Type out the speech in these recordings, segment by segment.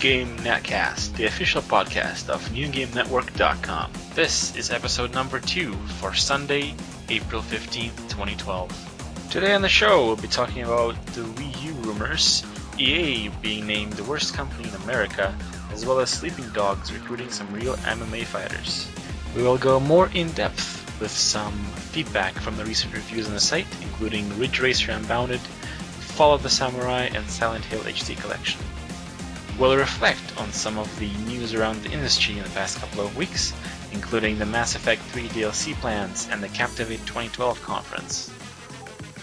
Game Netcast, the official podcast of NewGameNetwork.com. This is episode number two for Sunday, April 15th, 2012. Today on the show, we'll be talking about the Wii U rumors, EA being named the worst company in America, as well as Sleeping Dogs recruiting some real MMA fighters. We will go more in depth with some feedback from the recent reviews on the site, including Ridge Racer Unbounded, Fall of the Samurai, and Silent Hill HD Collection. We'll reflect on some of the news around the industry in the past couple of weeks, including the Mass Effect 3 DLC plans and the Captivate 2012 conference.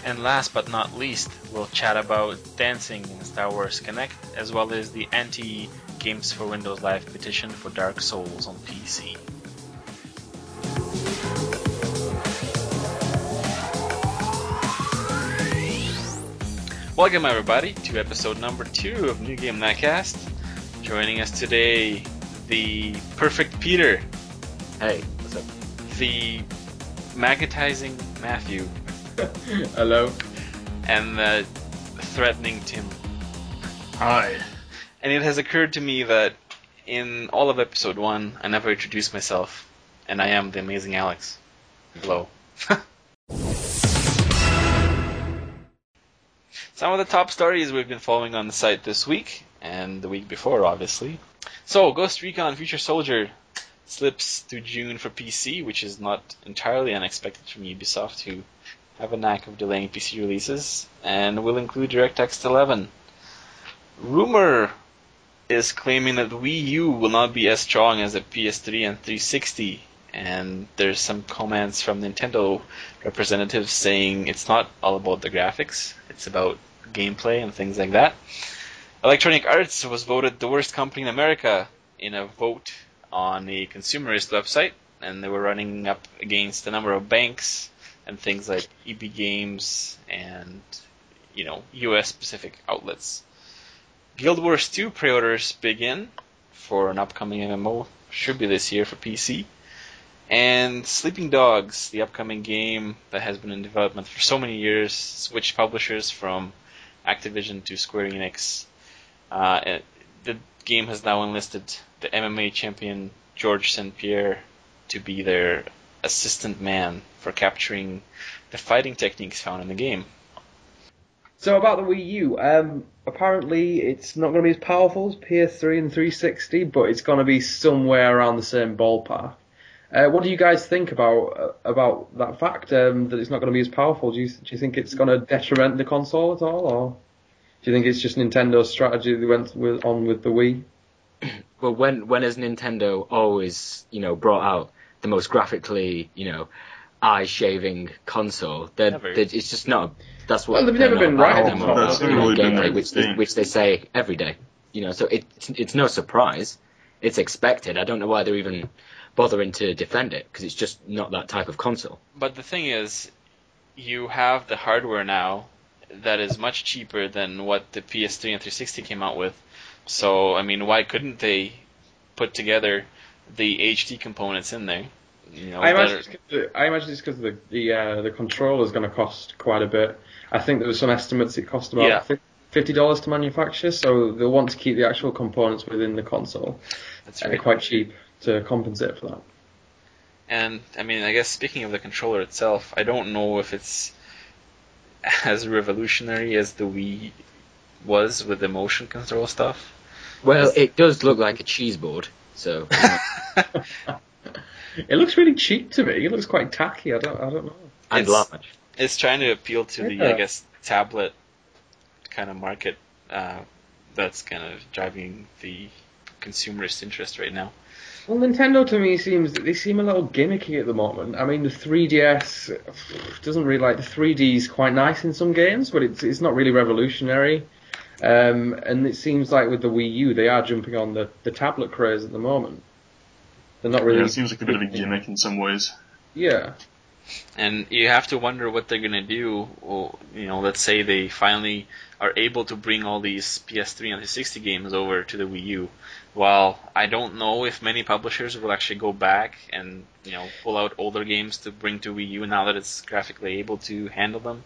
And last but not least, we'll chat about dancing in Star Wars Kinect, as well as the anti Games for Windows Live petition for Dark Souls on PC. Welcome everybody to episode number two of New Game Netcast. Joining us today, the perfect Peter, Hey, what's up? the magnetizing Matthew, Hello. and the threatening Tim. Hi. And it has occurred to me that in all of episode one, I never introduced myself, and I am the amazing Alex. Hello. Some of the top stories we've been following on the site this week, and the week before, obviously. So, Ghost Recon Future Soldier slips to June for PC, which is not entirely unexpected from Ubisoft, who have a knack of delaying PC releases, and will include DirectX 11. Rumor is claiming that Wii U will not be as strong as the PS3 and 360, and there's some comments from Nintendo representatives saying it's not all about the graphics, it's about gameplay and things like that. Electronic Arts was voted the worst company in America in a vote on a consumerist website, and they were running up against a number of banks and things like EB Games and you know US specific outlets. Guild Wars 2 pre-orders begin for an upcoming MMO, should be this year for PC. And Sleeping Dogs, the upcoming game that has been in development for so many years, switched publishers from Activision to Square Enix. Uh, the game has now enlisted the MMA champion George St. Pierre to be their assistant man for capturing the fighting techniques found in the game. So about the Wii U, um, apparently it's not going to be as powerful as PS3 and 360, but it's going to be somewhere around the same ballpark. Uh, what do you guys think about uh, about that fact um, that it's not going to be as powerful? Do you do you think it's going to detriment the console at all, or do you think it's just Nintendo's strategy they went with, on with the Wii? well, when when has Nintendo always, you know, brought out the most graphically, you know, eye shaving console? They're, they're- it's just not. That's what Well, they've never been right anymore. about That's that. never really gameplay, their which they, which they say every day. You know, so it, it's it's no surprise. It's expected. I don't know why they're even bothering to defend it because it's just not that type of console. But the thing is, you have the hardware now that is much cheaper than what the PS3 and 360 came out with. So, I mean, why couldn't they put together the HD components in there? You know, I imagine, are- it's 'cause the, I imagine it's because the the uh, the controller is going to cost quite a bit. I think there was some estimates it cost about Yeah. fifty dollars to manufacture, so they'll want to keep the actual components within the console that's uh, right. quite cheap to compensate for that. And I mean, I guess speaking of the controller itself, I don't know if it's as revolutionary as the Wii was with the motion control stuff. Well, it does look like a cheese board. So It looks really cheap to me. It looks quite tacky. I don't I don't know. and It's- large. it's trying to appeal to the, I guess, tablet kind of market uh, that's kind of driving the consumerist interest right now. Well, Nintendo to me seems they seem a little gimmicky at the moment. I mean, the 3DS doesn't really like the 3D is quite nice in some games, but it's it's not really revolutionary. Um, and it seems like with the Wii U, they are jumping on the, the tablet craze at the moment. They're not really. Yeah, it seems like a bit of a gimmick in some ways. Yeah. And you have to wonder what they're gonna do. Or, you know, let's say they finally are able to bring all these PS3 and 360 games over to the Wii U. While I don't know if many publishers will actually go back and you know pull out older games to bring to Wii U now that it's graphically able to handle them.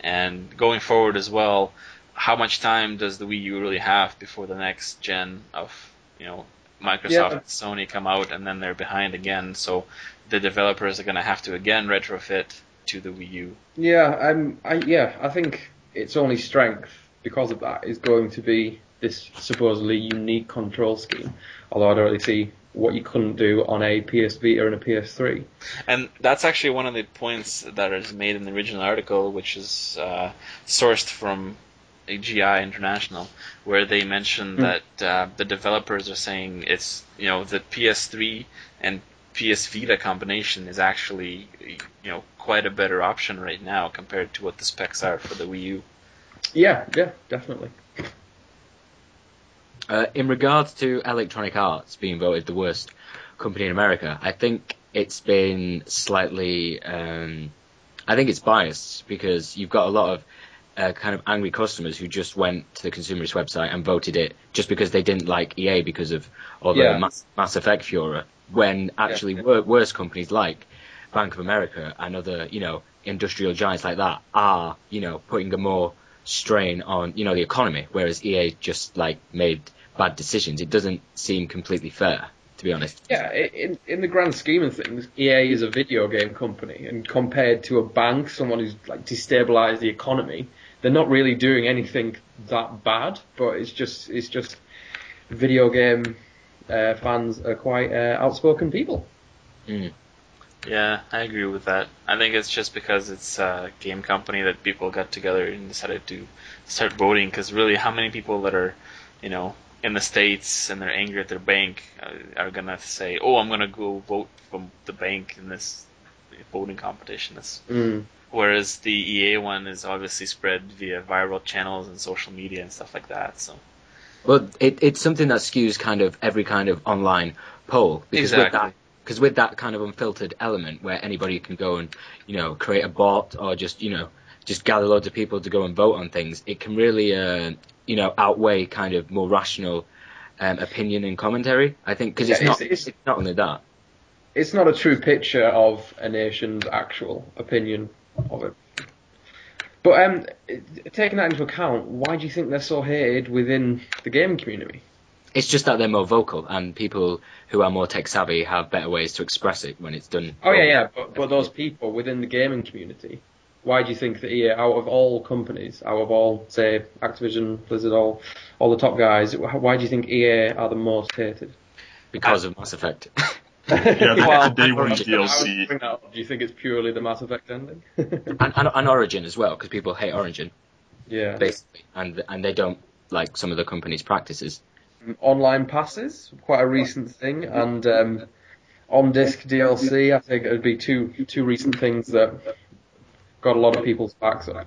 And going forward as well, how much time does the Wii U really have before the next gen of you know Microsoft Yeah. and Sony come out, and then they're behind again. So the developers are going to have to again retrofit to the Wii U. Yeah, um, I, yeah, I think its only strength because of that is going to be this supposedly unique control scheme. Although I don't really see what you couldn't do on a PS Vita and a PS3. And that's actually one of the points that is made in the original article, which is uh, sourced from AGI International, where they mention Hmm. that uh, the developers are saying it's you know the PS3 and PS Vita combination is actually you know quite a better option right now compared to what the specs are for the Wii U. Yeah, yeah, definitely. Uh, in regards to Electronic Arts being voted the worst company in America, I think it's been slightly. Um, I think it's biased because you've got a lot of uh, kind of angry customers who just went to the consumerist website and voted it just because they didn't like EA because of all the Yeah. Mass, Mass Effect furor. When actually Yeah. wor- worse companies like Bank of America and other, you know, industrial giants like that are, you know, putting a more strain on, you know, the economy, whereas EA just like made bad decisions. It doesn't seem completely fair, to be honest. Yeah, in in the grand scheme of things, EA is a video game company, and compared to a bank, someone who's like destabilized the economy, they're not really doing anything that bad. But it's just it's just video game uh, fans are quite uh, outspoken people. Yeah, I agree with that. I think it's just because it's a game company that people got together and decided to start voting. Because really, how many people that are, you know, in the states and they're angry at their bank uh, are gonna say, "Oh, I'm gonna go vote from the bank in this voting competition." This. Mm. Whereas the EA one is obviously spread via viral channels and social media and stuff like that. So Well, it, it's something that skews kind of every kind of online poll because with Exactly. that because with that kind of unfiltered element where anybody can go and you know create a bot or just you know just gather loads of people to go and vote on things, it can really uh, you know outweigh kind of more rational um, opinion and commentary. I think because it's Yeah, not it's- it's- it's not only that. It's not a true picture of a nation's actual opinion of it. But um, taking that into account, why do you think they're so hated within the gaming community? It's just that they're more vocal and people who are more tech savvy have better ways to express it when it's done. Oh yeah, yeah, but, but those people within the gaming community, why do you think that EA, out of all companies, out of all, say, Activision, Blizzard, all, all the top guys, why do you think EA are the most hated? because of Mass Effect. Yeah, the, Well, the day one DLC. bring up. Do you think it's purely the Mass Effect ending? and, and, and Origin as well, because people hate Origin yeah. basically, and and they don't like some of the company's practices. Online passes, quite a recent thing, and um, on disc DLC, I think it would be two two recent things that got a lot of people's backs up.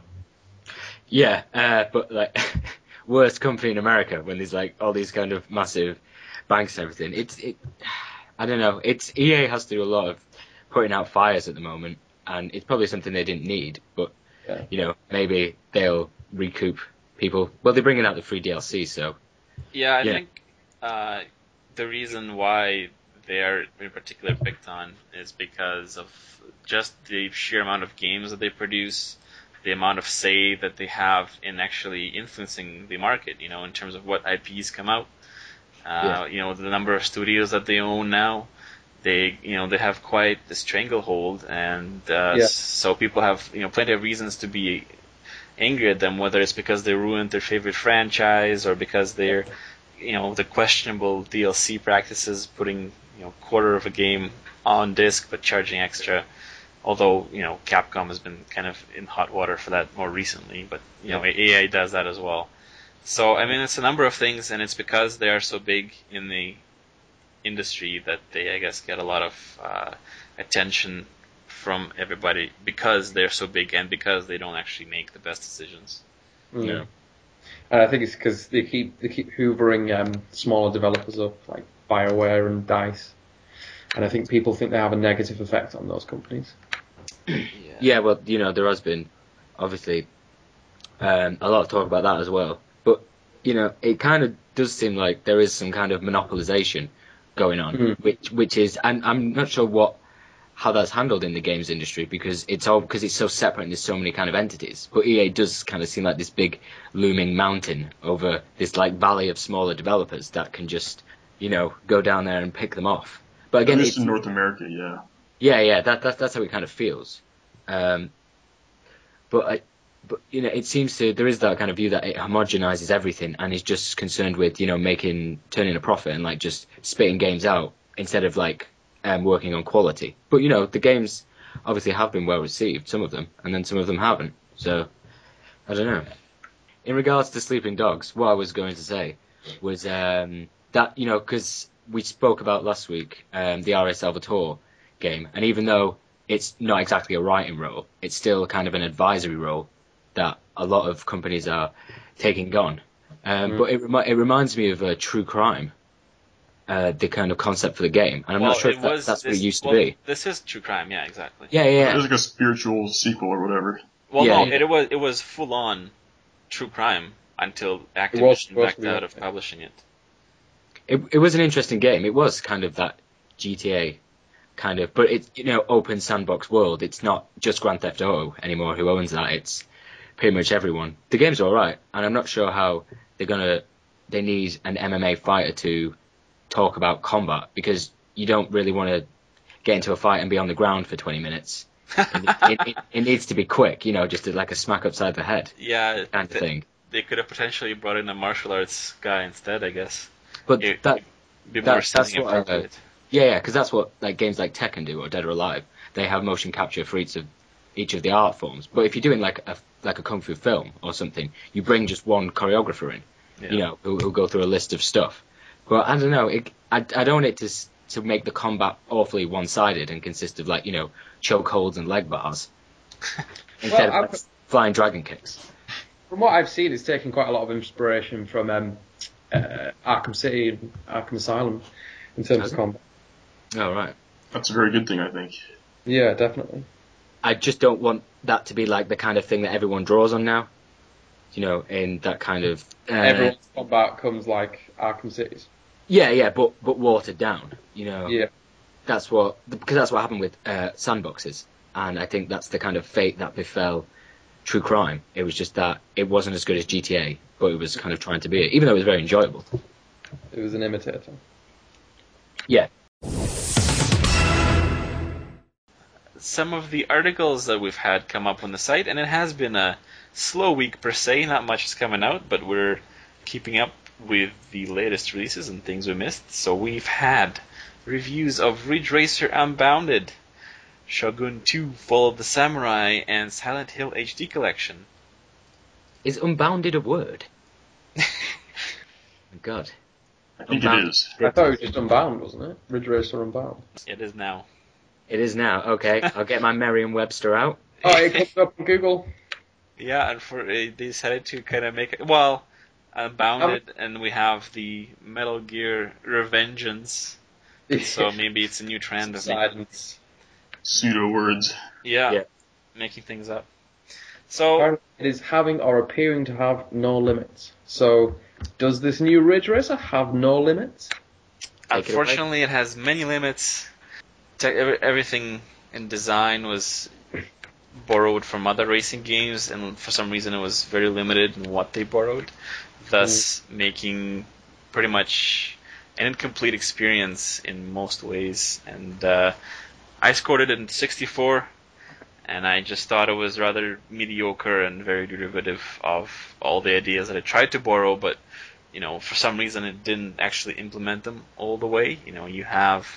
Yeah, uh, but like worst company in America when there's like all these kind of massive banks and everything. It's it, I don't know. It's EA has to do a lot of putting out fires at the moment, and it's probably something they didn't need. But Yeah. you know, maybe they'll recoup people. Well, they're bringing out the free DLC, so Yeah, I Yeah. think uh, the reason why they are in particular picked on is because of just the sheer amount of games that they produce, the amount of say that they have in actually influencing the market. You know, in terms of what IPs come out. Uh, Yeah. You know, the number of studios that they own now. They, you know, they have quite the stranglehold, and uh, Yeah. so people have, you know, plenty of reasons to be angry at them, whether it's because they ruined their favorite franchise or because they're, you know, the questionable DLC practices, putting, you know, quarter of a game on disc but charging extra. Although, you know, Capcom has been kind of in hot water for that more recently, but, you know, EA does that as well. So, I mean, it's a number of things, and it's because they are so big in the industry that they, I guess, get a lot of uh, attention from everybody because they're so big and because they don't actually make the best decisions. Mm. Yeah. And I think it's because they keep they keep hoovering um, smaller developers up, like Bioware and Dice, and I think people think they have a negative effect on those companies. Yeah, well, you know, there has been obviously um, a lot of talk about that as well. But you know, it kind of does seem like there is some kind of monopolization going on, Mhm. which which is, and I'm not sure what how that's handled in the games industry because it's all because it's so separate and there's so many kind of entities. But EA does kind of seem like this big looming mountain over this like valley of smaller developers that can just you know go down there and pick them off. But again, it's, in North America, yeah. yeah, yeah, that, that that's how it kind of feels. Um, but I, but you know, it seems to there is that kind of view that it homogenizes everything and is just concerned with you know making turning a profit and like just spitting games out instead of like um, working on quality. But you know, the games obviously have been well received, some of them, and then some of them haven't. So I don't know. In regards to Sleeping Dogs, what I was going to say was um, that you know because we spoke about last week um, the RA Salvatore game, and even though it's not exactly a writing role, it's still kind of an advisory role that a lot of companies are taking on. Um, Mm. But it, it reminds me of uh, True Crime, uh, the kind of concept for the game, and I'm well, not sure if that, was that's what it used to be. This is true crime, yeah, exactly. Yeah, yeah, It was like a spiritual sequel or whatever. Well, Yeah, no, yeah. it was it was full on true crime until was Activision supposed to backed be, out of yeah. publishing it. It, it was an interesting game. It was kind of that GTA kind of, but it's you know open sandbox world. It's not just Grand Theft Auto anymore who owns that. It's pretty much everyone. The game's all right, and I'm not sure how they're gonna. They need an MMA fighter to talk about combat because you don't really want to get into a fight and be on the ground for 20 minutes. it, it, it, needs to be quick, you know, just like a smack upside the head yeah, kind of th- thing. they could have potentially brought in a martial arts guy instead, I guess. But It- that Be That- that's what I-. Yeah, yeah, because that's what like games like Tekken do or Dead or Alive. They have motion capture for each of each of the art forms. But if you're doing like a like a kung fu film or something, you bring just one choreographer in, Yeah. you know, who who'll go through a list of stuff. But I don't know. It, I I don't want it to to make the combat awfully one sided and consist of like you know chokeholds and leg bars instead Well, of like, flying dragon kicks. From what I've seen, it's taken quite a lot of inspiration from um, uh, Arkham City and Arkham Asylum in terms Has of it? combat. Oh right. That's a very good thing, I think. Yeah, definitely. I just don't want that to be like the kind of thing that everyone draws on now. You know, in that kind of uh, Everyone's combat comes like Arkham City's. Yeah, yeah, but but watered down. You know, Yeah. that's what because that's what happened with uh, sandboxes, and I think that's the kind of fate that befell True Crime. It was just that it wasn't as good as GTA, but it was kind of trying to be it, even though it was very enjoyable. It was an imitator. Yeah, some of the articles that we've had come up on the site, and it has been a slow week per se. Not much is coming out, but we're keeping up with the latest releases and things we missed. So we've had reviews of Ridge Racer Unbounded, Shogun 2, Fall of the Samurai, and Silent Hill HD Collection. is unbounded a word? oh my God, I think Unbound. it is. I thought it was just Unbound, wasn't it? Ridge Racer Unbound. It is now. it is now. Okay, I'll get my Merriam-Webster out. Oh, it comes up on Google. Yeah, and for uh, they decided to kind of make it well, Uh, Unbounded, oh. and we have the Metal Gear Revengeance. So maybe it's a new trend of making, Pseudo words. yeah, Yeah. making things up. So It is having or appearing to have no limits. So, does this new Ridge Racer have no limits? It unfortunately, it has many limits. Everything in design was borrowed from other racing games, and for some reason, it was very limited in what they borrowed, thus making pretty much an incomplete experience in most ways. And uh, I scored it in 64, and I just thought it was rather mediocre and very derivative of all the ideas that I tried to borrow, but you know, for some reason it didn't actually implement them all the way. You know, you have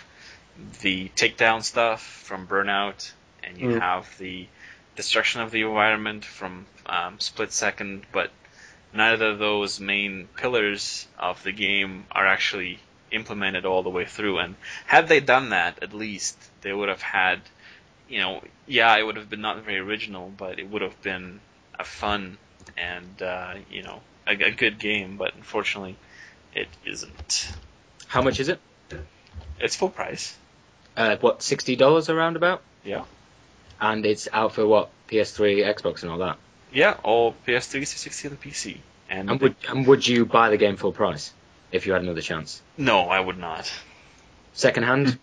the takedown stuff from Burnout, and you Mm. have the destruction of the environment from um, Split Second, but neither of those main pillars of the game are actually implemented all the way through. And had they done that, at least they would have had, you know, yeah, it would have been not very original, but it would have been a fun and uh, you know a, a good game. But unfortunately, it isn't. How much is it? It's full price. Uh, what sixty dollars around about? Yeah. And it's out for what PS3, Xbox, and all that. Yeah, or PS3, 360, and PC. And, And would and would you buy the game full price if you had another chance? no, I would not. Second hand?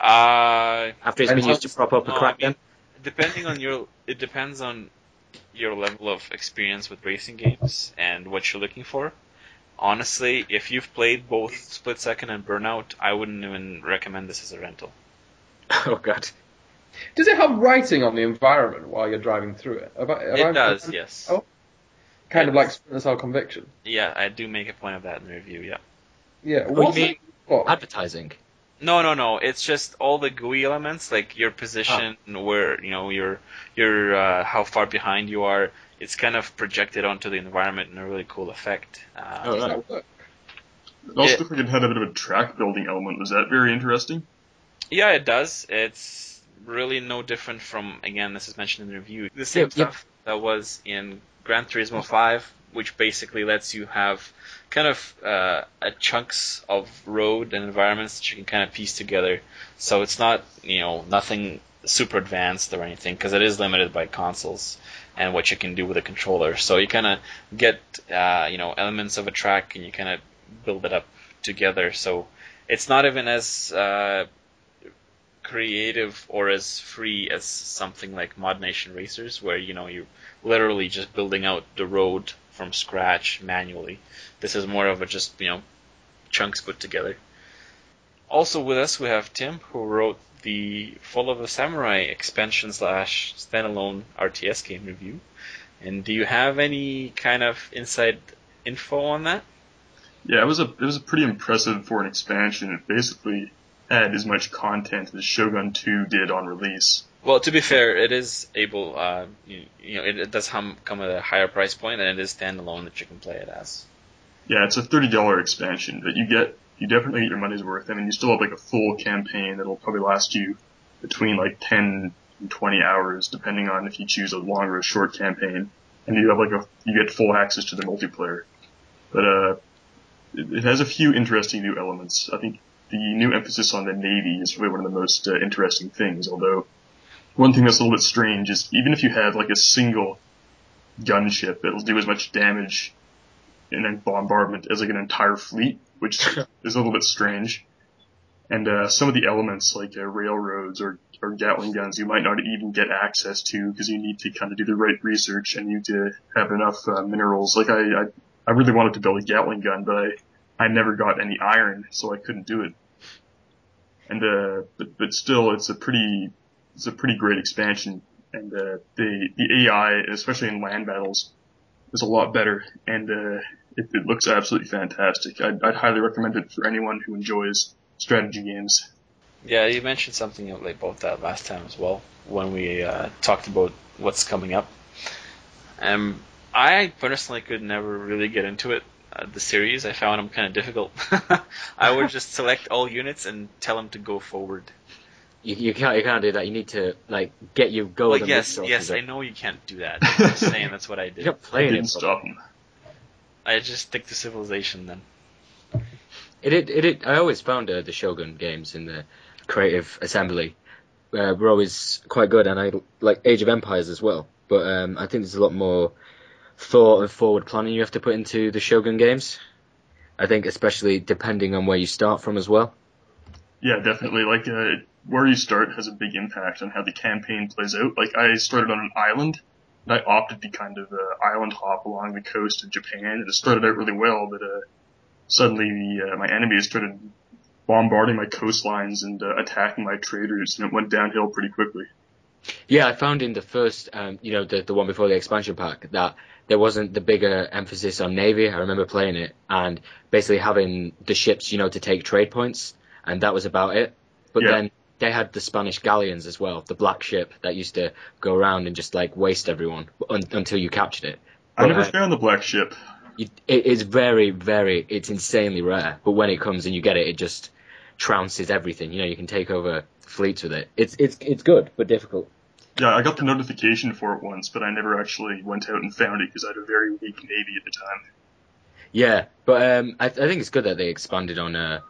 Uh, After it's been used to prop up a no, crack I mean- gun? depending on your, it depends on your level of experience with racing games and what you're looking for. Honestly, if you've played both Split Second and Burnout, I wouldn't even recommend this as a rental. Oh god. Does it have writing on the environment while you're driving through it? Have I- have I- It does, yes. Oh. Kind of It's- like Splinter Cell Conviction. Yeah, I do make a point of that in the review. Yeah. Yeah. What do you mean? it for? Advertising. No, no, no. It's just all the GUI elements, like your position, where you know your your uh, how far behind you are. It's kind of projected onto the environment in a really cool effect. Uh, Oh, Does right. that work? It also Yeah. looked like it had a bit of a track building element. Was that very interesting? Yeah, it does. It's really no different from again. This is mentioned in the review. The same Yep, yep. stuff that was in Gran Turismo 5, which basically lets you have kind of uh, a chunks of road and environments that you can kind of piece together. So it's not you know nothing super advanced or anything because it is limited by consoles and what you can do with a controller. So you kind of get uh, you know elements of a track and you kind of build it up together. So it's not even as uh, creative or as free as something like ModNation Racers, where you know you're literally just building out the road from scratch manually. This is more of a just you know chunks put together. Also with us we have Tim, who wrote the Fall of the Samurai expansion slash standalone RTS game review. And do you have any kind of inside info on that? Yeah, it was a it was pretty impressive for an expansion. It basically had as much content as Shogun 2 did on release. Well, to be fair, it is able. Uh, you, you know, it, it does hum, come at a higher price point, and it is standalone that you can play it as. Yeah, it's a thirty dollar expansion, but you get you definitely get your money's worth. I mean, you still have like a full campaign that'll probably last you between like ten and twenty hours, depending on if you choose a long or a short campaign. And you have like a you get full access to the multiplayer. But uh, it, it has a few interesting new elements. I think the new emphasis on the navy is really one of the most uh, interesting things. Although one thing that's a little bit strange is even if you have like a single gunship, it'll do as much damage in a bombardment as like an entire fleet, which is a little bit strange. And uh, some of the elements, like uh, railroads or, or Gatling guns, you might not even get access to because you need to kind of do the right research and you need to have enough uh, minerals. Like I, I, I really wanted to build a Gatling gun, but I, I never got any iron, so I couldn't do it. And uh, but but still, it's a pretty, it's a pretty great expansion. And uh, the the AI, especially in land battles, is a lot better, and uh, it, it looks absolutely fantastic. I'd, I'd highly recommend it for anyone who enjoys strategy games. Yeah, you mentioned something about that last time as well when we uh, talked about what's coming up. Um, I personally could never really get into it. Uh, the series I found them kind of difficult. I would just select all units and tell them to go forward. You, you can't you can't do that. You need to like get you gold. Well, yes, yes, I know you can't do that. I'm just saying that's what I You're did. not I playing didn't it. stop him. I just stick to civilization then. It, it, it, it I always found uh, the Shogun games in the Creative Assembly uh, were always quite good, and I like Age of Empires as well. But um, I think there's a lot more thought and forward planning you have to put into the Shogun games. I think especially depending on where you start from as well. Yeah, definitely. Like, uh, where you start has a big impact on how the campaign plays out. Like, I started on an island, and I opted to kind of uh, island hop along the coast of Japan, and it started out really well, but uh, suddenly the, uh, my enemies started bombarding my coastlines and uh, attacking my traders, and it went downhill pretty quickly. Yeah, I found in the first, um, you know, the the one before the expansion pack that there wasn't the bigger emphasis on navy. I remember playing it and basically having the ships, you know, to take trade points, and that was about it. But Yeah. then they had the Spanish galleons as well, the black ship that used to go around and just like waste everyone un- until you captured it. I never uh, found the black ship. you, it is very, very, it's insanely rare. But when it comes and you get it, it just trounces everything. You know, you can take over fleets with it. It's it's it's good, but difficult. Yeah, I got the notification for it once, but I never actually went out and found it because I had a very weak navy at the time. Yeah, but um, I, I think it's good that they expanded on uh,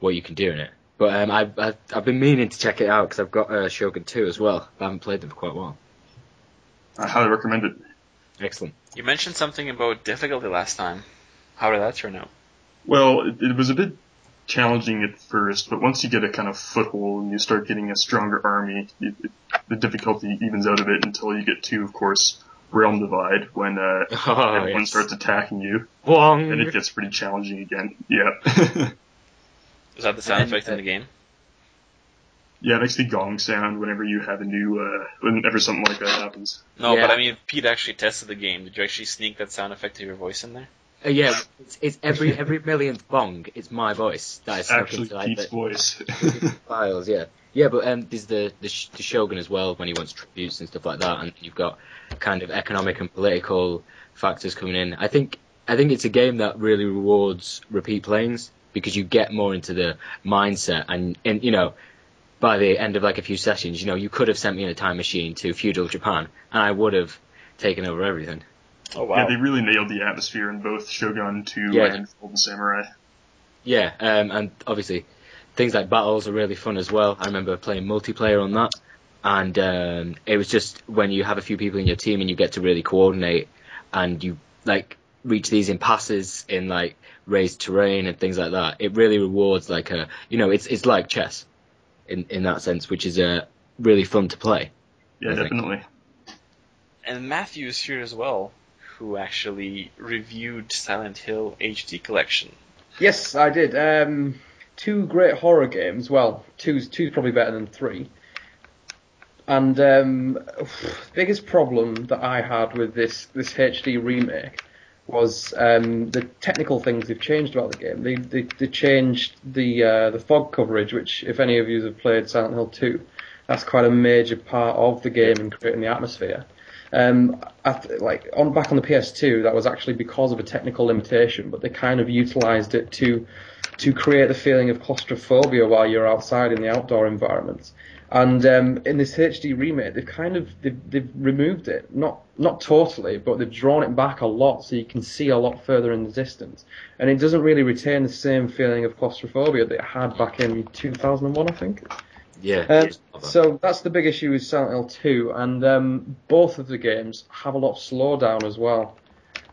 what you can do in it. But um, I've, I've I've been meaning to check it out because I've got uh, Shogun 2 as well. I haven't played them for quite a while. I highly recommend it. Excellent. You mentioned something about difficulty last time. How did that turn out? Well, it, it was a bit challenging at first, but once you get a kind of foothold and you start getting a stronger army, it, it, the difficulty evens out a bit until you get to, of course, Realm Divide when uh, Oh, everyone yes. starts attacking you, Wong. and it gets pretty challenging again. Yeah. Is that the sound And, effect in the game? yeah, it makes the gong sound whenever you have a new, uh, whenever something like that happens. No, Yeah. but I mean, Pete actually tested the game. Did you actually sneak that sound effect of your voice in there? Uh, yeah, it's, it's every every millionth bong. It's my voice that is snuck Actually, into like Pete's the voice. files. Yeah, yeah, but um, there's the the, sh- the shogun as well when he wants tributes and stuff like that, and you've got kind of economic and political factors coming in. I think I think it's a game that really rewards repeat playings because you get more into the mindset and and you know. By the end of like a few sessions, you know, you could have sent me in a time machine to feudal Japan, and I would have taken over everything. Oh Yeah, they really nailed the atmosphere in both Shogun 2 Yeah. and Golden Samurai. Yeah, um, and obviously things like battles are really fun as well. I remember playing multiplayer on that, and um, it was just when you have a few people in your team and you get to really coordinate, and you like reach these impasses in like raised terrain and things like that. It really rewards like a you know it's it's like chess, in in that sense, which is uh, really fun to play. Yeah, definitely. And Matthew is here as well, who actually reviewed Silent Hill HD Collection. Yes, I did. Um, two great horror games. Well, two's two's probably better than three. And um, biggest problem that I had with this this HD remake was um, the technical things they've changed about the game. They they, they changed the uh, the fog coverage, which if any of you have played Silent Hill 2, that's quite a major part of the game in creating the atmosphere. Um, like on back on the PS2, that was actually because of a technical limitation, but they kind of utilised it to to create the feeling of claustrophobia while you're outside in the outdoor environments. And um, in this HD remake, they've kind of they've, they've removed it, not not totally, but they've drawn it back a lot so you can see a lot further in the distance, and it doesn't really retain the same feeling of claustrophobia that it had back in 2001, I think. Yeah. Um, so that's the big issue with Silent Hill 2, and um, both of the games have a lot of slowdown as well,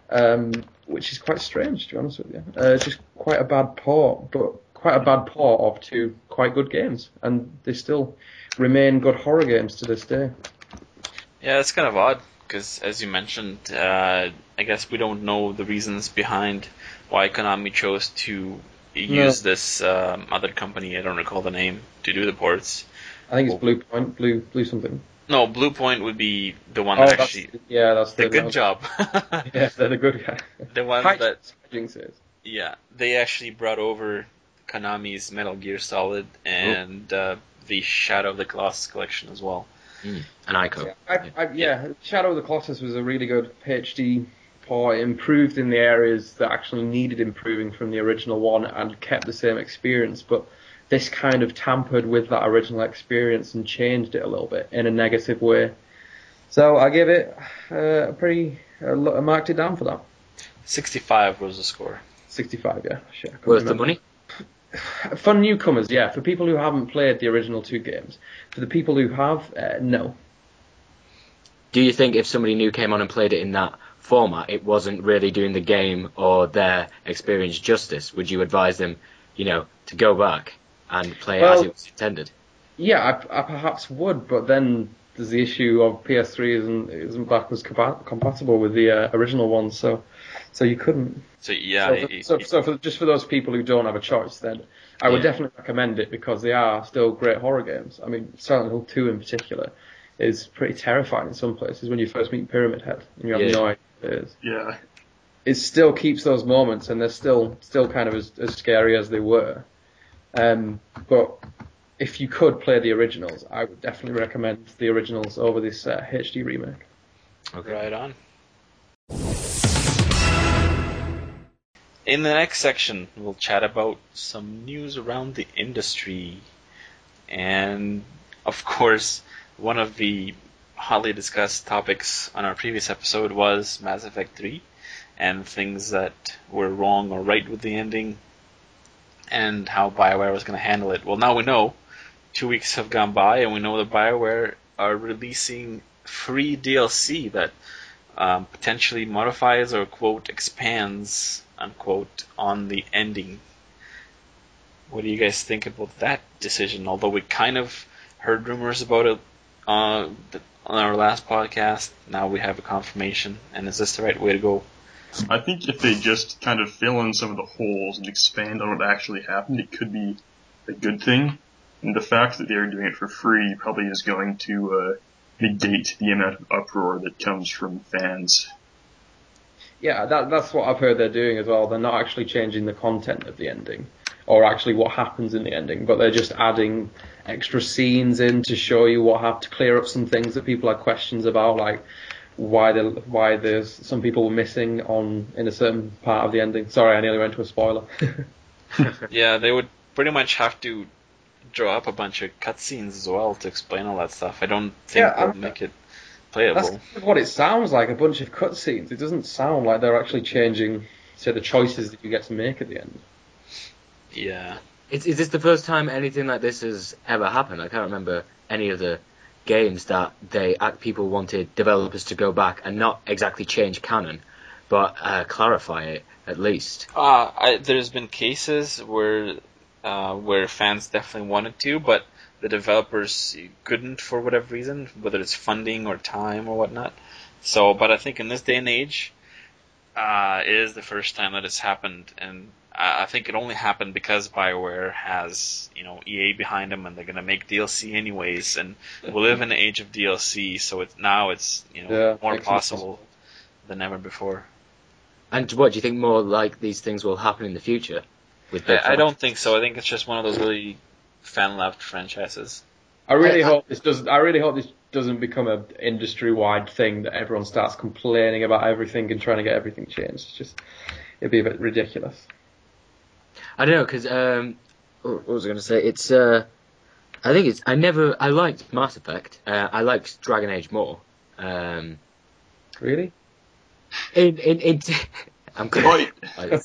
um, which is quite strange, to be honest with you. Uh, just quite a bad port, but quite a bad port of two quite good games, and they still remain good horror games to this day. Yeah, it's kind of odd because, as you mentioned, uh, I guess we don't know the reasons behind why Konami chose to use this um, other company. I don't recall the name to do the ports. I think it's Bluepoint, Blue Blue something. No, Bluepoint would be the one Oh, that that's, actually yeah, that's the the good job. Yeah, they're the good guy. the one Hi- that Jinx is. yeah, they actually brought over Konami's Metal Gear Solid and uh, the Shadow of the Colossus collection as well. Mm, an Ico. Yeah, I, I, yeah, Shadow of the Colossus was a really good HD It improved in the areas that actually needed improving from the original one and kept the same experience. But this kind of tampered with that original experience and changed it a little bit in a negative way. So I give it uh, a pretty uh, I marked it down for that. 65 was the score. 65, yeah. Couldn't Worth the money? For newcomers, yeah. For people who haven't played the original two games. For the people who have, uh, no. Do you think if somebody new came on and played it in that format, it wasn't really doing the game or their experience justice? Would you advise them, you know, to go back and play it as it was intended? Yeah, I, I perhaps would, but then there's the issue of PS3 isn't isn't backwards compa- compatible with the uh, original one, so so you couldn't. So yeah, so, it- so, it- so for, just for those people who don't have a choice, then I would Yeah. definitely recommend it because they are still great horror games. I mean, Silent Hill 2 in particular is pretty terrifying in some places when you first meet Pyramid Head and you have Yeah. no idea what it is. Yeah. It still keeps those moments, and they're still still kind of as, as scary as they were. Um, but if you could play the originals, I would definitely recommend the originals over this uh, HD remake. Okay. Right on. In the next section, we'll chat about some news around the industry. And, of course, one of the hotly discussed topics on our previous episode was Mass Effect 3 and things that were wrong or right with the ending and how BioWare was going to handle it. Well, now we know. Two weeks have gone by, and we know that BioWare are releasing free DLC that um, potentially modifies or quote expands unquote on the ending. what do you guys think about that decision? Although we kind of heard rumors about it uh, th- on our last podcast, now we have a confirmation. And is this the right way to go? I think if they just kind of fill in some of the holes and expand on what actually happened, it could be a good thing. And the fact that they're doing it for free probably is going to uh, negate the amount of uproar that comes from fans. Yeah, that, that's what I've heard they're doing as well. They're not actually changing the content of the ending, or actually what happens in the ending, but they're just adding extra scenes in to show you what have to clear up some things that people had questions about, like why the why there's some people were missing on in a certain part of the ending. Sorry, I nearly went to a spoiler. Yeah, they would pretty much have to draw up a bunch of cutscenes as well to explain all that stuff. I don't think Yeah, they'll I'm- make it That's playable. what it sounds like, a bunch of cutscenes. It doesn't sound like they're actually changing, say, the choices that you get to make at the end. Yeah. Is, is this the first time anything like this has ever happened? I can't remember any of the games that they act people wanted developers to go back and not exactly change canon, but uh, clarify it at least. Uh, I, there's been cases where uh, where fans definitely wanted to, but the developers couldn't for whatever reason, whether it's funding or time or whatnot. So, but I think in this day and age, uh, it is the first time that it's happened, and I I think it only happened because Bioware has you know EA behind them, and they're gonna make DLC anyways, and we live in the age of DLC, so it's now it's you know Yeah, more makes sense. possible than ever before. And what do you think more like these things will happen in the future? With big I, I don't think so. I think it's just one of those really fan-loved franchises. I really I- I- hope this doesn't. I really hope this doesn't become a industry-wide thing that everyone starts complaining about everything and trying to get everything changed. It's just it'd be a bit ridiculous. I don't know because um, what was I going to say? It's uh, I think it's I never I liked Mass Effect. Uh, I liked Dragon Age more. Um, Really? in in, in I'm Right. I,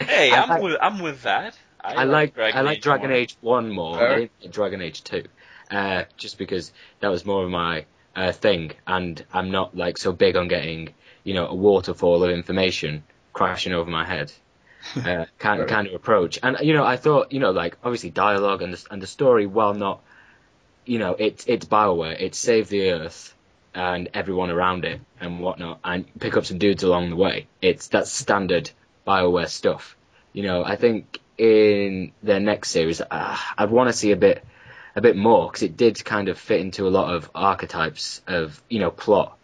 Hey, I I'm like- with I'm with that. I like I like Dragon more. Age One more. I didn't Dragon Age Two, uh, just because that was more of my uh, thing, and I'm not like so big on getting you know a waterfall of information crashing over my head. Uh, kind kind of approach, and you know I thought you know like obviously dialogue and the, and the story, while not you know it's it's Bioware, it's save the Earth and everyone around it and whatnot, and pick up some dudes along the way. It's that's standard Bioware stuff. You know, I think in their next series, uh, I'd want to see a bit, a bit more because it did kind of fit into a lot of archetypes of you know plot,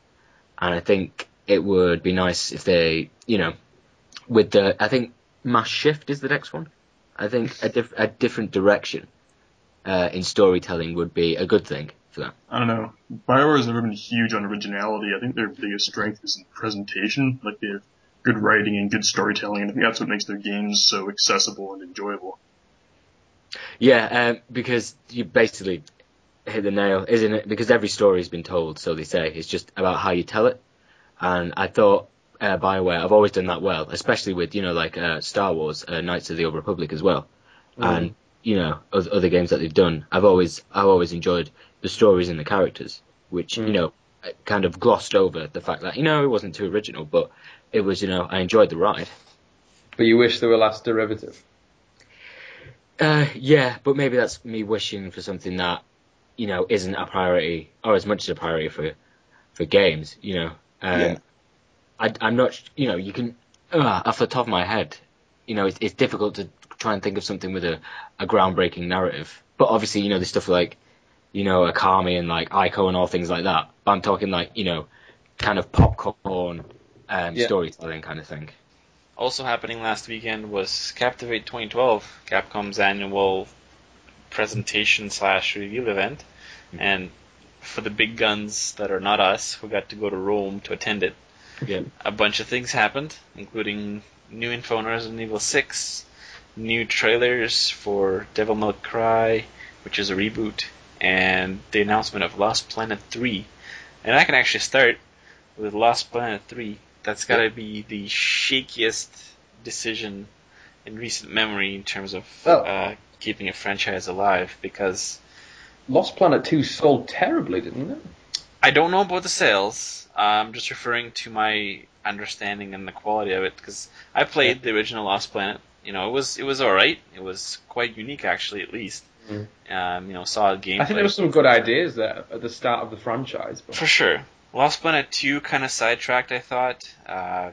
and I think it would be nice if they, you know, with the I think Mass Shift is the next one. I think a, diff- a different direction uh, in storytelling would be a good thing for that. I don't know. Bioware has never been huge on originality. I think their biggest strength is in presentation. Like they have good writing and good storytelling, and I think that's what makes their games so accessible and enjoyable. Yeah, um, because you basically hit the nail, isn't it? Because every story has been told, so they say. It's just about how you tell it. And I thought uh, Bioware, I've always done that well, especially with you know like uh, Star Wars, uh, Knights of the Old Republic as well, and you know other games that they've done. I've always I've always enjoyed the stories and the characters, which you Mm. know kind of glossed over the fact that you know it wasn't too original, but it was you know I enjoyed the ride. But you wish there were less derivative. Uh, yeah, but maybe that's me wishing for something that, you know, isn't a priority or as much as a priority for, for games. You know, um, Yeah. I, I'm not, you know, you can uh, off the top of my head, you know, it's, it's difficult to try and think of something with a, a groundbreaking narrative. But obviously, you know, there's stuff like, you know, Okami and like Ico and all things like that. But I'm talking like, you know, kind of popcorn um, Yeah. storytelling kind of thing. Also happening last weekend was Captivate 2012, Capcom's annual presentation slash reveal event, and for the big guns that are not us, who got to go to Rome to attend it, Yeah. a bunch of things happened, including new info on Resident Evil 6, new trailers for Devil May Cry, which is a reboot, and the announcement of Lost Planet 3. And I can actually start with Lost Planet 3. That's gotta be the shakiest decision in recent memory in terms of Oh. uh, keeping a franchise alive because Lost Planet 2 sold terribly, didn't it? I don't know about the sales. I'm just referring to my understanding and the quality of it because I played the original Lost Planet you know, it was it was all right. It was quite unique, actually, at least. Mm. Um, you know, solid gameplay. I think there were some good ideas there at the start of the franchise. But for sure. Lost Planet Two kind of sidetracked. I thought. Uh,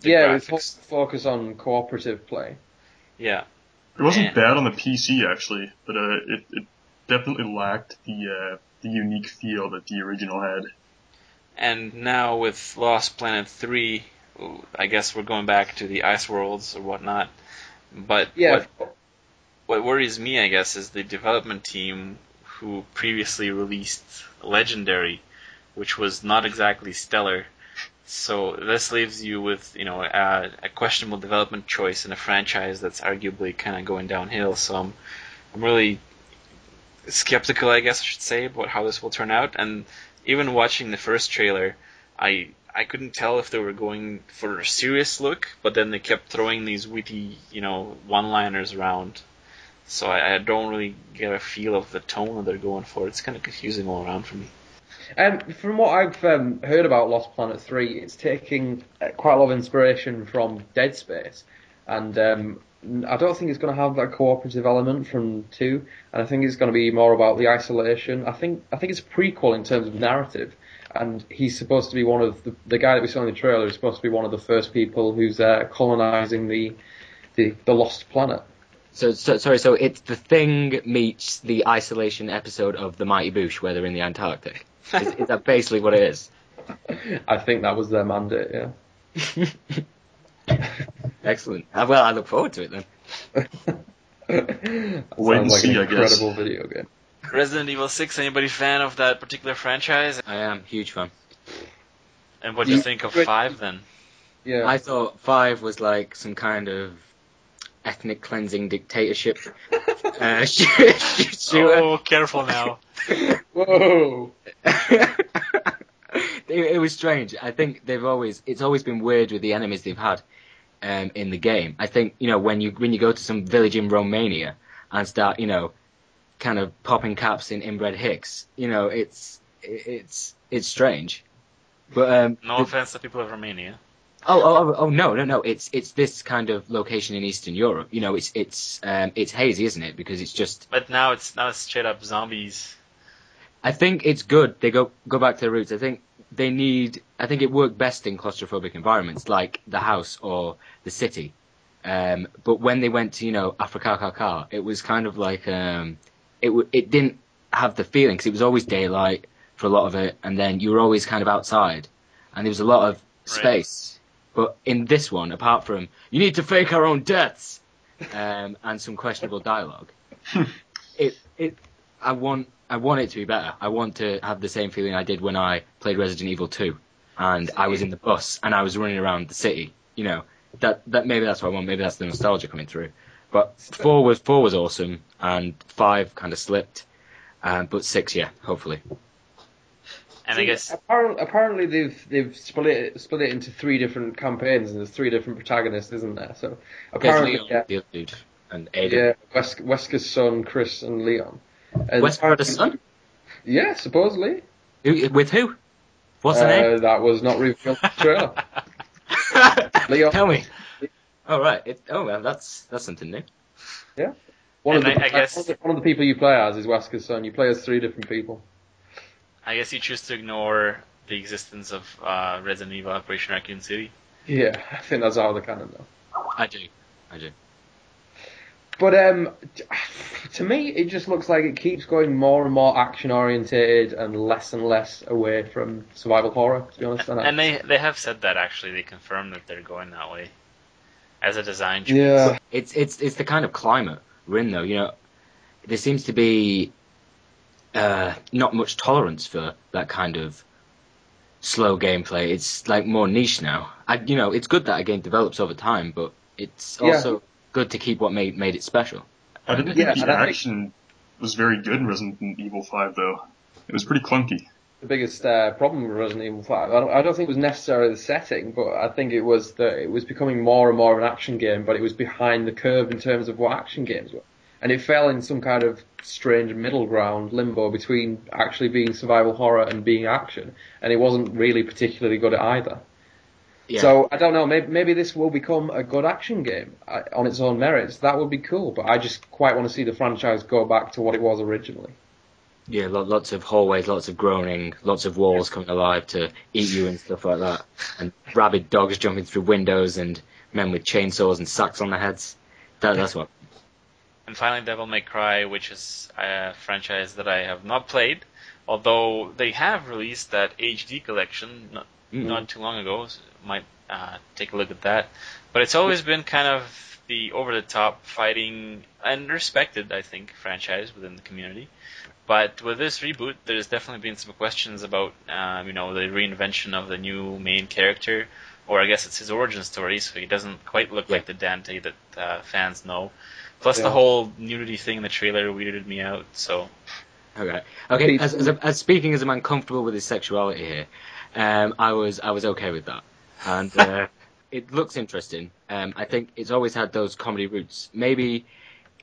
the yeah, it graphics- was fo- focus on cooperative play. yeah. It wasn't Man. bad on the PC actually, but uh, it, it definitely lacked the uh, the unique feel that the original had. And now with Lost Planet 3, I guess we're going back to the ice worlds or whatnot. But Yeah, what, what worries me, I guess, is the development team who previously released Legendary, which was not exactly stellar. So this leaves you with, you know, a, a questionable development choice in a franchise that's arguably kind of going downhill. So I'm, I'm really skeptical, I guess I should say, about how this will turn out. And even watching the first trailer, I I couldn't tell if they were going for a serious look, but then they kept throwing these witty, you know, one-liners around. So I, I don't really get a feel of the tone that they're going for. It's kind of confusing all around for me. Um, from what I've um, heard about Lost Planet 3, it's taking uh, quite a lot of inspiration from Dead Space. And um, I don't think it's going to have that cooperative element from 2. And I think it's going to be more about the isolation. I think I think it's a prequel in terms of narrative. And he's supposed to be one of the, the guy that we saw in the trailer is supposed to be one of the first people who's uh, colonizing the, the the lost planet. So, so sorry. So it's the thing meets the isolation episode of the Mighty Boosh, where they're in the Antarctic. Is, is that basically what it is? I think that was their mandate. Yeah. Excellent. Uh, Well, I look forward to it then. That Wait and sounds like see, an I guess. incredible video game. Resident Evil 6, anybody fan of that particular franchise? I am huge fan. And what do you You- think of 5 then? Yeah. I thought five was like some kind of ethnic cleansing dictatorship uh, sh- sh- shooter. Oh, careful now. Whoa. it, it was strange. I think they've always it's always been weird with the enemies they've had um, in the game. I think you know when you when you go to some village in Romania and start you know kind of popping caps in inbred hicks, you know it's it's it's strange. But um, No the- offense to people of Romania. Oh, oh, oh, oh, no, no, no! It's it's this kind of location in Eastern Europe. You know, it's it's um, it's hazy, isn't it? Because it's just. But now it's now it's straight up zombies. I think it's good. They go go back to their roots. I think they need. I think it worked best in claustrophobic environments like the house or the city. Um, but when they went to you know Africa it was kind of like um, it w- it didn't have the feeling because it was always daylight for a lot of it, and then you were always kind of outside, and there was a lot of space. But in this one, apart from you need to fake our own deaths, um, and some questionable dialogue, it it I want I want it to be better. I want to have the same feeling I did when I played Resident Evil 2, and I was in the bus and I was running around the city. You know that that maybe that's what I want. Maybe that's the nostalgia coming through. But four was four was awesome, and five kind of slipped. Um, but six, yeah, hopefully. And I guess apparently, apparently they've they've split it split it into three different campaigns and there's three different protagonists, isn't there? So apparently, Leon, yeah, the dude, and Aiden. yeah, Wes- Wesker's son, Chris, and Leon. And Wesker's apparently- son? Yeah, supposedly. Who, with who? What's the name? Uh, that was not revealed in the trailer. Leon. Tell me. Oh right. It, oh well, that's that's something new. Yeah. One of, the, I- I guess- one of the one of the people you play as is Wesker's son. You play as three different people. I guess you choose to ignore the existence of uh, Resident Evil Operation Raccoon City. Yeah, I think that's how the canon though. I do. I do. But um, to me, it just looks like it keeps going more and more action oriented and less and less away from survival horror. To be honest, and And they they have said that actually. They confirmed that they're going that way as a design choice. yeah, It's it's it's the kind of climate we're in though. You know, there seems to be uh, not much tolerance for that kind of slow gameplay. It's like more niche now. I, you know, it's good that a game develops over time, but it's Yeah. also good to keep what made made it special. I didn't Yeah, think and the I action was very good in Resident Evil 5 though. It was pretty clunky. the biggest uh, problem with Resident Evil Five. I don't, I don't think it was necessarily the setting, but I think it was that it was becoming more and more of an action game, but it was behind the curve in terms of what action games were. And it fell in some kind of strange middle ground limbo between actually being survival horror and being action, and it wasn't really particularly good at either. Yeah. So I don't know. Maybe, maybe this will become a good action game uh, on its own merits. That would be cool. But I just quite want to see the franchise go back to what it was originally. Yeah, lo- lots of hallways, lots of groaning, lots of walls coming alive to eat you and stuff like that, and rabid dogs jumping through windows and men with chainsaws and sacks on their heads. That, that's what. And finally, Devil May Cry, which is a franchise that I have not played, although they have released that HD collection not, Mm. not too long ago. So might uh, take a look at that. But it's always been kind of the over-the-top fighting and respected, I think, franchise within the community. But with this reboot, there's definitely been some questions about, um, you know, the reinvention of the new main character, or I guess it's his origin story, so he doesn't quite look like the Dante that uh, fans know. Plus Yeah. the whole nudity thing in the trailer weirded me out. So Okay. Okay. As, as, a, as speaking as a man comfortable with his sexuality here, um, I was I was okay with that, and uh, it looks interesting. Um, I think it's always had those comedy roots. Maybe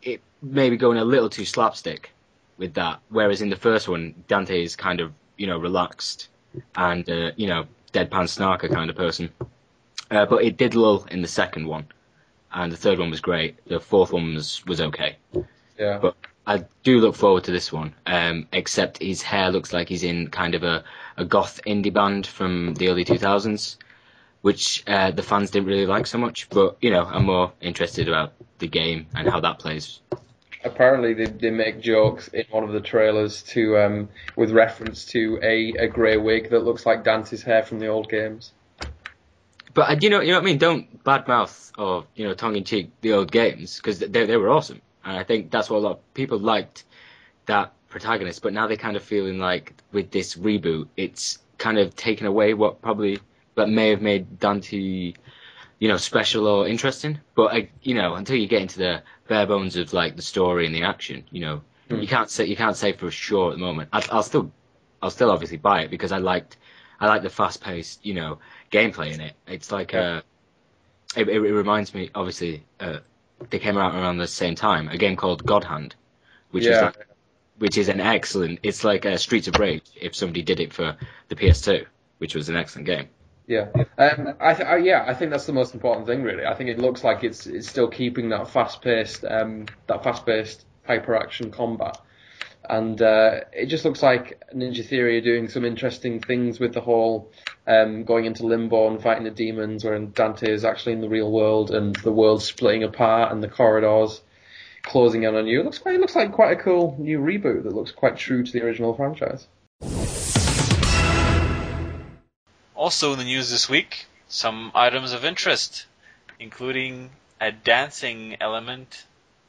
it maybe going a little too slapstick with that, whereas in the first one, Dante is kind of you know relaxed and uh, you know deadpan snarker kind of person. Uh, but it did lull in the second one, and the third one was great. The fourth one was was okay. Yeah. But I do look forward to this one. Um, except his hair looks like he's in kind of a, a goth indie band from the early 2000s, which uh, the fans didn't really like so much. But you know, I'm more interested about the game and how that plays. Apparently, they, they make jokes in one of the trailers to um, with reference to a, a grey wig that looks like Dante's hair from the old games. But uh, you know, you know what I mean. Don't badmouth or you know tongue in cheek the old games because they they were awesome, and I think that's what a lot of people liked that protagonist. But now they're kind of feeling like with this reboot, it's kind of taken away what probably that may have made Dante, you know, special or interesting. But I, you know, until you get into the bare bones of like the story and the action, you know, Hmm. you can't say you can't say for sure at the moment. I, I'll still, I'll still obviously buy it because I liked, I like the fast paced, you know, gameplay in it. It's like uh it, it, reminds me obviously uh, they came out around the same time a game called God Hand, which is like, which is an excellent. It's like uh, Streets of Rage if somebody did it for the PS2, which was an excellent game. Yeah, um, I, th- I yeah, I think that's the most important thing, really. I think it looks like it's it's still keeping that fast-paced, um, that fast-paced hyper-action combat, and uh, it just looks like Ninja Theory are doing some interesting things with the whole um, going into limbo and fighting the demons, where Dante is actually in the real world and the world splitting apart and the corridors closing in on you. It looks quite, it looks like quite a cool new reboot that looks quite true to the original franchise. Also in the news this week, some items of interest, including a dancing element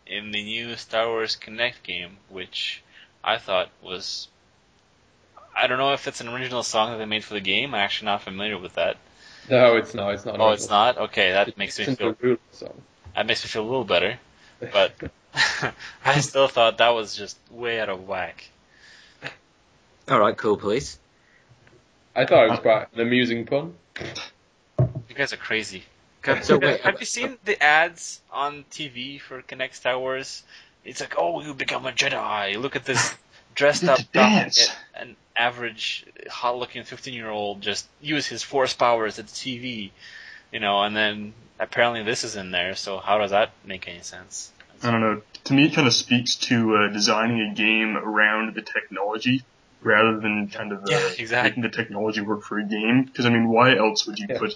in the new Star Wars Kinect game, which I thought was. I don't know if it's an original song that they made for the game. I'm actually not familiar with that. No, it's not. It's not. an Oh, it's not. Okay, that makes me feel a that makes me feel a little better. But I still thought that was just way out of whack. All right, cool, please. I thought it was quite an amusing pun. You guys are crazy. Have, So wait, have you seen the ads on TV for Kinect Star Wars? It's like, oh, you become a Jedi. Look at this dressed up dance. An average, hot-looking 15-year-old just use his force powers at the TV, you know. And then apparently this is in there. So how does that make any sense? I don't know. To me, it kind of speaks to uh, designing a game around the technology rather than kind of uh, Yeah, exactly. making the technology work for a game. Because I mean, why else would you Yeah. put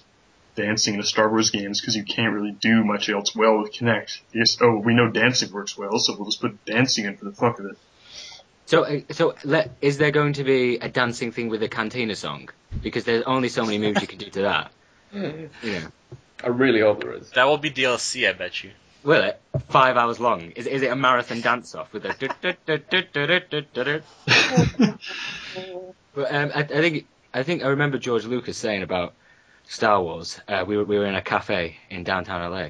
dancing into Star Wars games? Because you can't really do much else well with Kinect. You just, oh, we know dancing works well, so we'll just put dancing in for the fuck of it. So, uh, so let, is there going to be a dancing thing with a Cantina song? Because there's only so many moves you can do to that. You know. I really hope there is. That will be DLC, I bet you. Will it? Five hours long. Is, is it a marathon dance off with a? but um, I, I think I think I remember George Lucas saying about Star Wars. Uh, we were we were in a cafe in downtown LA,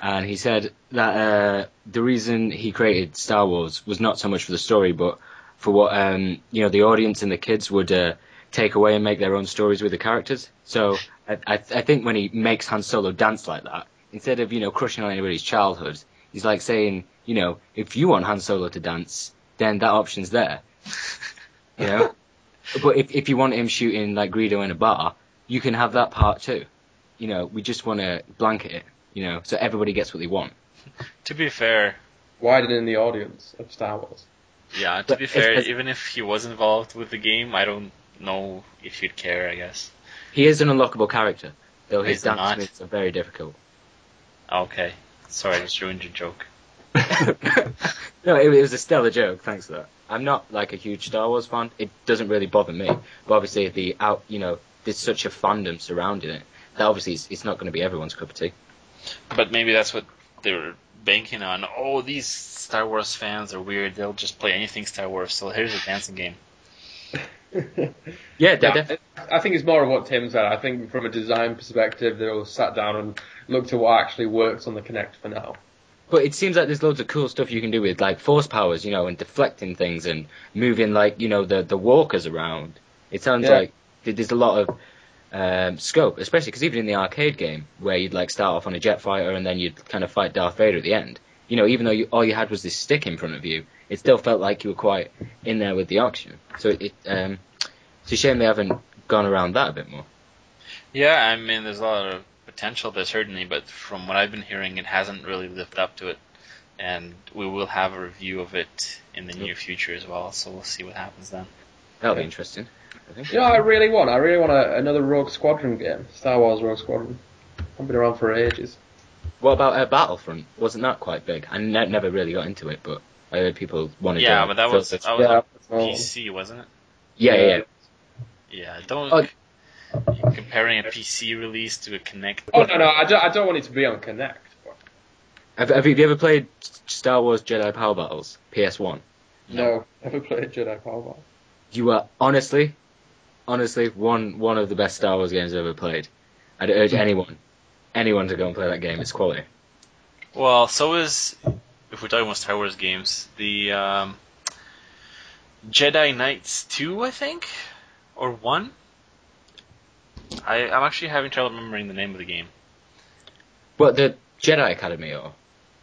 and he said that uh, the reason he created Star Wars was not so much for the story, but for what um, you know the audience and the kids would uh, take away and make their own stories with the characters. So I, I, I think when he makes Han Solo dance like that, instead of you know crushing on anybody's childhood, he's like saying, you know, if you want Han Solo to dance, then that option's there. you know, but if if you want him shooting like Greedo in a bar, you can have that part too. you know, we just want to blanket it, you know, so everybody gets what they want. To be fair, Widening the audience of Star Wars. yeah, to But be it's- fair, it's- even if he was involved with the game, I don't know if he'd care. I guess. He is an unlockable character, though his He's not. dance moves are very difficult. Okay, sorry, I just ruined your joke. no, it, it was a stellar joke. Thanks for that. I'm not like a huge Star Wars fan. It doesn't really bother me. But obviously, the out, you know, there's such a fandom surrounding it that obviously it's, it's not going to be everyone's cup of tea. But maybe that's what they were banking on. Oh, these Star Wars fans are weird. They'll just play anything Star Wars. So here's a dancing game. Yeah, Yeah, def- I think it's more of what Tim said. I think from a design perspective, they all sat down and looked at what actually works on the Kinect for now. but it seems like there's loads of cool stuff you can do with like force powers, you know, and deflecting things and moving like you know the the walkers around. It sounds Yeah. like th- there's a lot of um, scope, especially because even in the arcade game where you'd like start off on a jet fighter and then you'd kind of fight Darth Vader at the end. You know, even though you, all you had was this stick in front of you, it still felt like you were quite in there with the action. So it, it um, it's a shame they haven't gone around that a bit more. Yeah, I mean, there's a lot of potential there certainly, but from what I've been hearing, it hasn't really lived up to it. And we will have a review of it in the near future as well, so we'll see what happens then. That'll be interesting. I think. You know, I really want. I really want a, another Rogue Squadron game. Star Wars Rogue Squadron. I've been around for ages. What about uh, Battlefront? Wasn't that quite big? I ne- never really got into it, but I heard people wanted to. Yeah, but that fill was the- that was Yeah, on PC, wasn't it? yeah, yeah, yeah. Yeah, don't Oh. comparing a PC release to a Kinect. Oh no, no, I don't, I don't want it to be on Kinect. but- Have, have you ever played Star Wars Jedi Power Battles PS1? No, never played Jedi Power Battles. You are honestly, honestly one one of the best Star Wars games I've ever played. I'd urge anyone, anyone to go and play that game. It's quality. Well, so is if we're talking about Star Wars games, the um, Jedi Knights two, I think, or one. I, I'm actually having trouble remembering the name of the game. But the Jedi Academy, or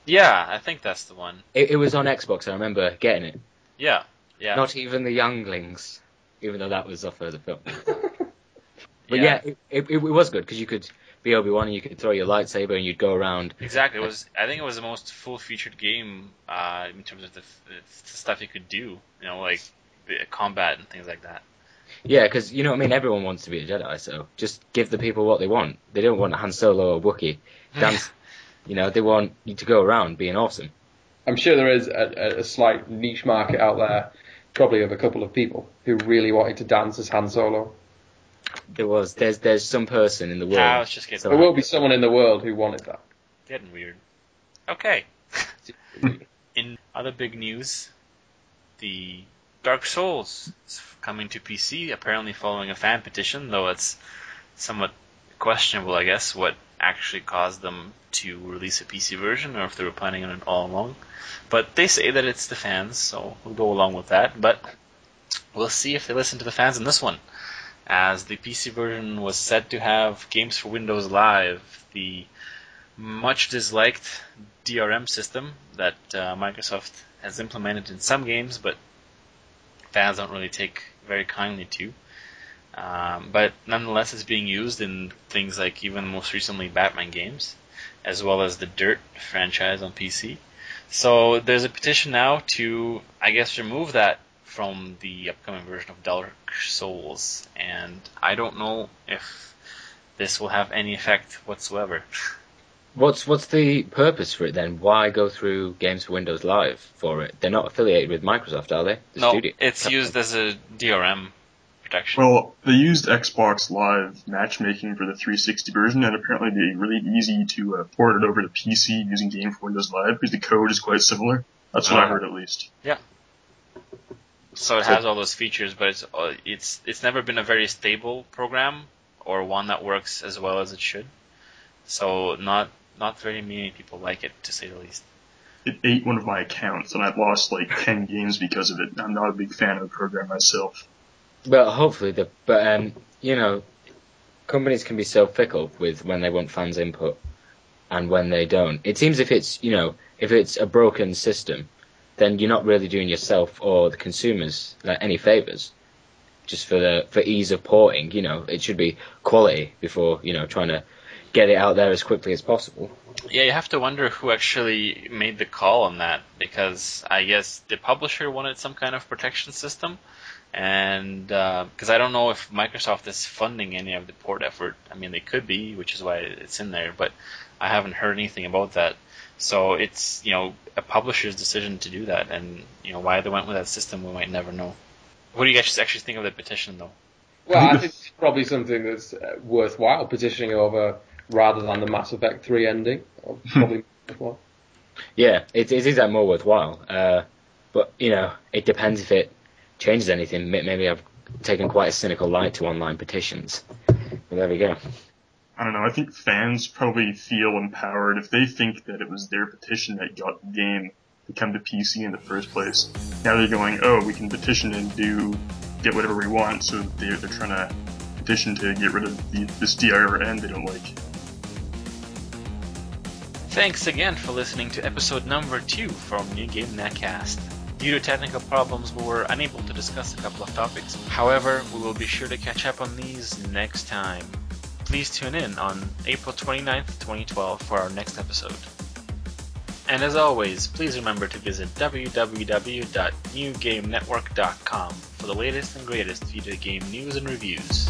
Yeah, I think that's the one. it, it was on Xbox. I remember getting it. Yeah, yeah. Not even the younglings, even though that was off of the film. But yeah, it, it, it was good because you could be Obi Wan and you could throw your lightsaber and you'd go around. Exactly. It was. I think it was the most full-featured game uh, in terms of the, the stuff you could do. You know, like the combat and things like that. Yeah, because you know what I mean. Everyone wants to be a Jedi, so just give the people what they want. They don't want Han Solo or Wookiee dance. you know, they want you to go around being awesome. I'm sure there is a, a, a slight niche market out there, probably of a couple of people who really wanted to dance as Han Solo. There was there's there's some person in the world. Ah, let's just get So- There will be someone in the world who wanted that. Getting weird. Okay. In other big news, the Dark Souls is coming to PC, apparently following a fan petition, though it's somewhat questionable, I guess, what actually caused them to release a PC version or if they were planning on it all along. But they say that it's the fans, so we'll go along with that. But we'll see if they listen to the fans in this one. As the PC version was said to have Games for Windows Live, the much disliked DRM system that uh, Microsoft has implemented in some games, but fans don't really take very kindly to. Um, but nonetheless, it's being used in things like even most recently Batman games, as well as the Dirt franchise on PC. So there's a petition now to, I guess, remove that from the upcoming version of Dark Souls, and I don't know if this will have any effect whatsoever. What's what's the purpose for it then? Why go through Games for Windows Live for it? They're not affiliated with Microsoft, are they? The no, studio. it's used as a DRM protection. Well, they used Xbox Live matchmaking for the 360 version, and apparently they really easy to uh, port it over to PC using Game for Windows Live because the code is quite similar. That's what I Ah. heard at least. Yeah. So it so- has all those features, but it's uh, it's it's never been a very stable program or one that works as well as it should. So not not very many people like it, to say the least. It ate one of my accounts, and I've lost like 10 games because of it. I'm not a big fan of the program myself. Well, hopefully the but um you know companies can be so fickle with when they want fans input and when they don't. It seems if it's you know if it's a broken system, then you're not really doing yourself or the consumers like, any favors. Just for the for ease of porting, you know, it should be quality before you know trying to get it out there as quickly as possible. Yeah, you have to wonder who actually made the call on that because I guess the publisher wanted some kind of protection system, and because uh, I don't know if Microsoft is funding any of the port effort. I mean, they could be, which is why it's in there, but I haven't heard anything about that. So it's you know a publisher's decision to do that, and you know why they went with that system, we might never know. What do you guys actually think of the petition, though? Well, I think it's probably something that's uh, worthwhile petitioning over rather than the Mass Effect 3 ending. Probably worthwhile. Yeah, it, it is that more worthwhile. Uh, but, you know, it depends if it changes anything. Maybe I've taken quite a cynical light to online petitions. But there we go. I don't know. I think fans probably feel empowered if they think that it was their petition that got the game to come to PC in the first place. Now they're going, oh, we can petition and do get whatever we want, so they're, they're trying to petition to get rid of the, this DRM they don't like. Thanks again for listening to episode number two from New Game Netcast. Due to technical problems, we were unable to discuss a couple of topics. However, we will be sure to catch up on these next time. Please tune in on April 29th, 2012 for our next episode. And as always, please remember to visit www.newgamenetwork.com for the latest and greatest video game news and reviews.